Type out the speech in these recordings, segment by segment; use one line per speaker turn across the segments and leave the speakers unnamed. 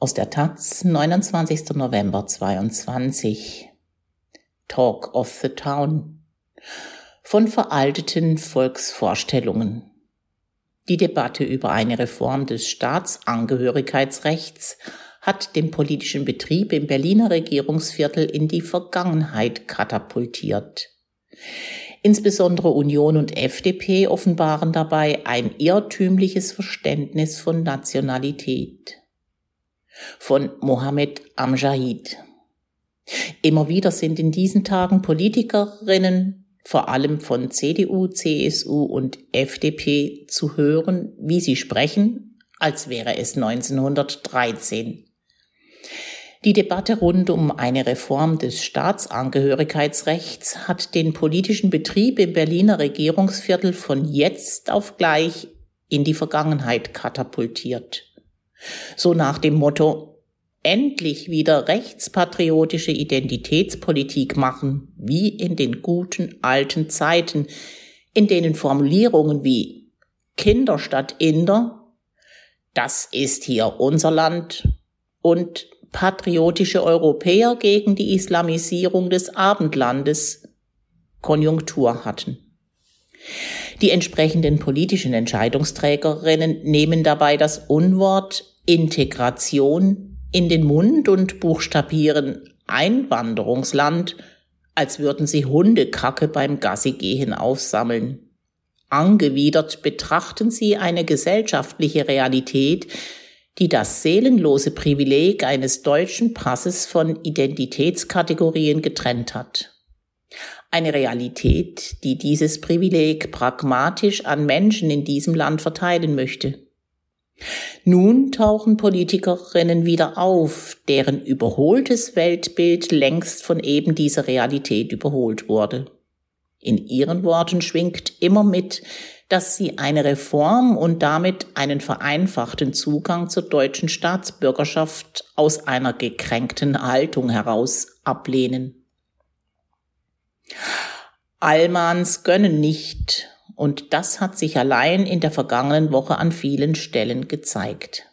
Aus der Taz, 29. November 22. Talk of the Town. Von veralteten Volksvorstellungen. Die Debatte über eine Reform des Staatsangehörigkeitsrechts hat den politischen Betrieb im Berliner Regierungsviertel in die Vergangenheit katapultiert. Insbesondere Union und FDP offenbaren dabei ein irrtümliches Verständnis von Nationalität von Mohammed Amjahid. Immer wieder sind in diesen Tagen Politikerinnen, vor allem von CDU, CSU und FDP, zu hören, wie sie sprechen, als wäre es 1913. Die Debatte rund um eine Reform des Staatsangehörigkeitsrechts hat den politischen Betrieb im Berliner Regierungsviertel von jetzt auf gleich in die Vergangenheit katapultiert. So nach dem Motto, endlich wieder rechtspatriotische Identitätspolitik machen, wie in den guten alten Zeiten, in denen Formulierungen wie Kinder statt Inder, das ist hier unser Land und patriotische Europäer gegen die Islamisierung des Abendlandes Konjunktur hatten. Die entsprechenden politischen Entscheidungsträgerinnen nehmen dabei das Unwort Integration in den Mund und buchstabieren Einwanderungsland, als würden sie Hundekacke beim Gassigehen aufsammeln. Angewidert betrachten sie eine gesellschaftliche Realität, die das seelenlose Privileg eines deutschen Passes von Identitätskategorien getrennt hat. Eine Realität, die dieses Privileg pragmatisch an Menschen in diesem Land verteilen möchte. Nun tauchen Politikerinnen wieder auf, deren überholtes Weltbild längst von eben dieser Realität überholt wurde. In ihren Worten schwingt immer mit, dass sie eine Reform und damit einen vereinfachten Zugang zur deutschen Staatsbürgerschaft aus einer gekränkten Haltung heraus ablehnen. Allmanns gönnen nicht, und das hat sich allein in der vergangenen Woche an vielen Stellen gezeigt.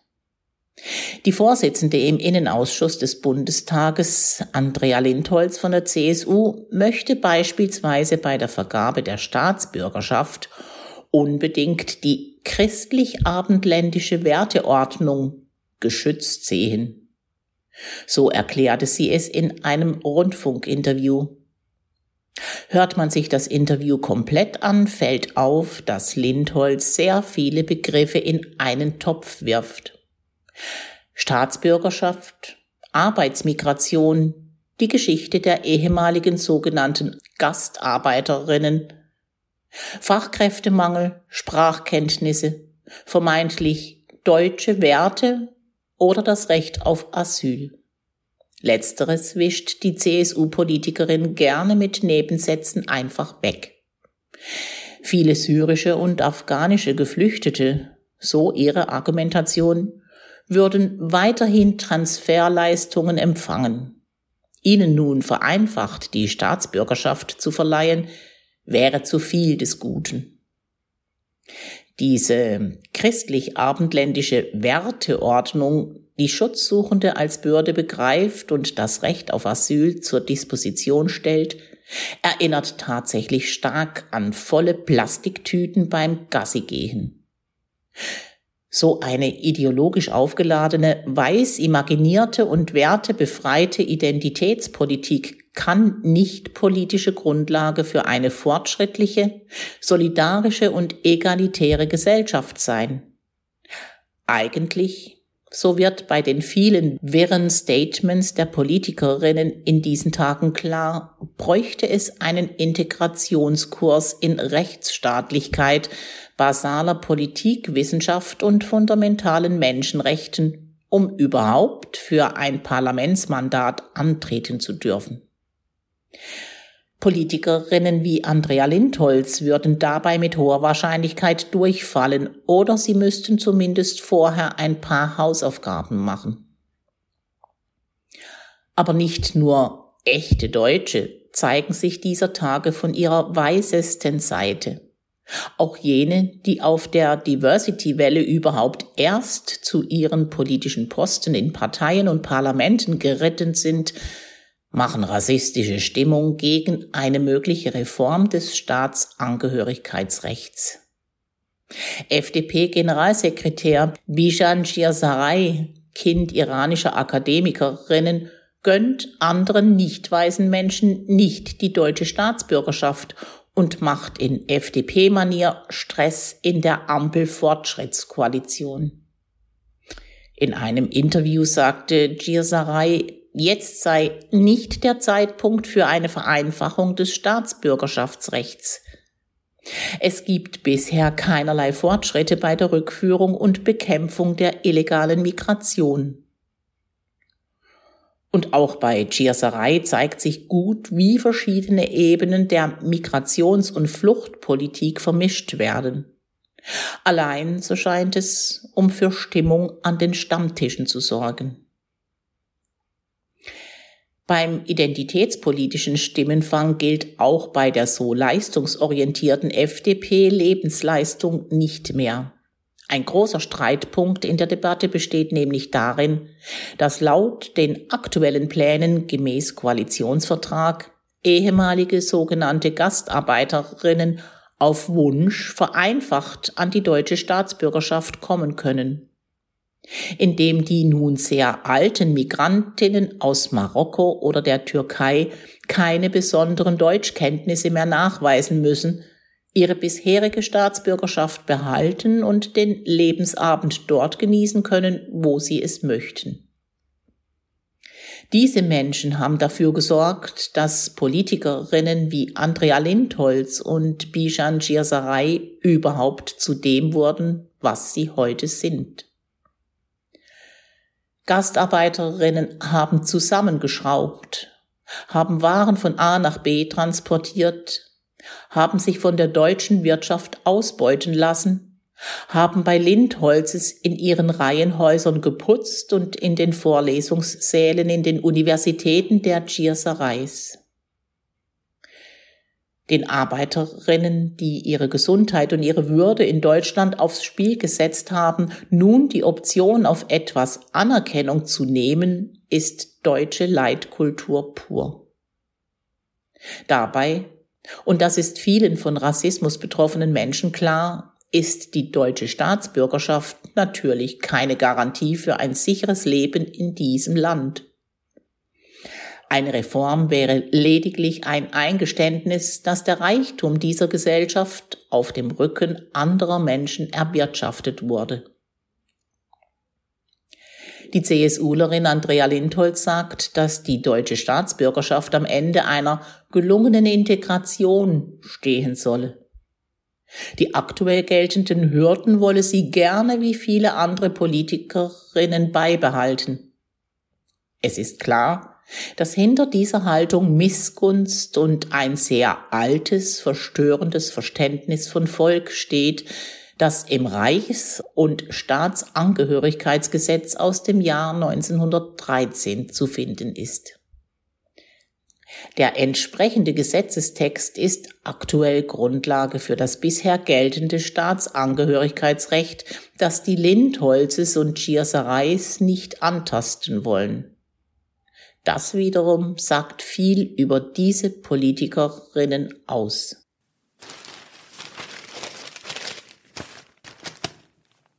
Die Vorsitzende im Innenausschuss des Bundestages, Andrea Lindholz von der CSU, möchte beispielsweise bei der Vergabe der Staatsbürgerschaft unbedingt die christlich-abendländische Werteordnung geschützt sehen. So erklärte sie es in einem Rundfunkinterview. Hört man sich das Interview komplett an, fällt auf, dass Lindholz sehr viele Begriffe in einen Topf wirft. Staatsbürgerschaft, Arbeitsmigration, die Geschichte der ehemaligen sogenannten Gastarbeiterinnen, Fachkräftemangel, Sprachkenntnisse, vermeintlich deutsche Werte oder das Recht auf Asyl. Letzteres wischt die CSU-Politikerin gerne mit Nebensätzen einfach weg. Viele syrische und afghanische Geflüchtete, so ihre Argumentation, würden weiterhin Transferleistungen empfangen. Ihnen nun vereinfacht die Staatsbürgerschaft zu verleihen, wäre zu viel des Guten. Diese christlich-abendländische Werteordnung die Schutzsuchende als Bürde begreift und das Recht auf Asyl zur Disposition stellt, erinnert tatsächlich stark an volle Plastiktüten beim Gassigehen. So eine ideologisch aufgeladene, weiß imaginierte und wertebefreite Identitätspolitik kann nicht politische Grundlage für eine fortschrittliche, solidarische und egalitäre Gesellschaft sein. Eigentlich so wird bei den vielen wirren Statements der Politikerinnen in diesen Tagen klar, bräuchte es einen Integrationskurs in Rechtsstaatlichkeit, basaler Politik, Wissenschaft und fundamentalen Menschenrechten, um überhaupt für ein Parlamentsmandat antreten zu dürfen. Politikerinnen wie Andrea Lindholz würden dabei mit hoher Wahrscheinlichkeit durchfallen oder sie müssten zumindest vorher ein paar Hausaufgaben machen. Aber nicht nur echte Deutsche zeigen sich dieser Tage von ihrer weisesten Seite. Auch jene, die auf der Diversity-Welle überhaupt erst zu ihren politischen Posten in Parteien und Parlamenten geritten sind, machen rassistische Stimmung gegen eine mögliche Reform des Staatsangehörigkeitsrechts. FDP-Generalsekretär Bijan Shirsarai, Kind iranischer Akademikerinnen, gönnt anderen nicht weißen Menschen nicht die deutsche Staatsbürgerschaft und macht in FDP-Manier Stress in der Ampel-Fortschrittskoalition. In einem Interview sagte Girsaray, jetzt sei nicht der Zeitpunkt für eine Vereinfachung des Staatsbürgerschaftsrechts. Es gibt bisher keinerlei Fortschritte bei der Rückführung und Bekämpfung der illegalen Migration. Und auch bei Chiaserei zeigt sich gut, wie verschiedene Ebenen der Migrations- und Fluchtpolitik vermischt werden. Allein, so scheint es, um für Stimmung an den Stammtischen zu sorgen. Beim identitätspolitischen Stimmenfang gilt auch bei der so leistungsorientierten FDP Lebensleistung nicht mehr. Ein großer Streitpunkt in der Debatte besteht nämlich darin, dass laut den aktuellen Plänen gemäß Koalitionsvertrag ehemalige sogenannte Gastarbeiterinnen auf Wunsch vereinfacht an die deutsche Staatsbürgerschaft kommen können indem die nun sehr alten Migrantinnen aus Marokko oder der Türkei keine besonderen Deutschkenntnisse mehr nachweisen müssen, ihre bisherige Staatsbürgerschaft behalten und den Lebensabend dort genießen können, wo sie es möchten. Diese Menschen haben dafür gesorgt, dass Politikerinnen wie Andrea Lindholz und Bijan Girsaray überhaupt zu dem wurden, was sie heute sind. Gastarbeiterinnen haben zusammengeschraubt, haben Waren von A nach B transportiert, haben sich von der deutschen Wirtschaft ausbeuten lassen, haben bei Lindholzes in ihren Reihenhäusern geputzt und in den Vorlesungssälen in den Universitäten der Giersereis den Arbeiterinnen, die ihre Gesundheit und ihre Würde in Deutschland aufs Spiel gesetzt haben, nun die Option auf etwas Anerkennung zu nehmen, ist deutsche Leitkultur pur. Dabei, und das ist vielen von Rassismus betroffenen Menschen klar, ist die deutsche Staatsbürgerschaft natürlich keine Garantie für ein sicheres Leben in diesem Land. Eine Reform wäre lediglich ein Eingeständnis, dass der Reichtum dieser Gesellschaft auf dem Rücken anderer Menschen erwirtschaftet wurde. Die CSUlerin Andrea Lindholz sagt, dass die deutsche Staatsbürgerschaft am Ende einer gelungenen Integration stehen solle. Die aktuell geltenden Hürden wolle sie gerne wie viele andere Politikerinnen beibehalten. Es ist klar, dass hinter dieser Haltung Missgunst und ein sehr altes, verstörendes Verständnis von Volk steht, das im Reichs- und Staatsangehörigkeitsgesetz aus dem Jahr 1913 zu finden ist. Der entsprechende Gesetzestext ist aktuell Grundlage für das bisher geltende Staatsangehörigkeitsrecht, das die Lindholzes und Schiersereis nicht antasten wollen. Das wiederum sagt viel über diese Politikerinnen aus.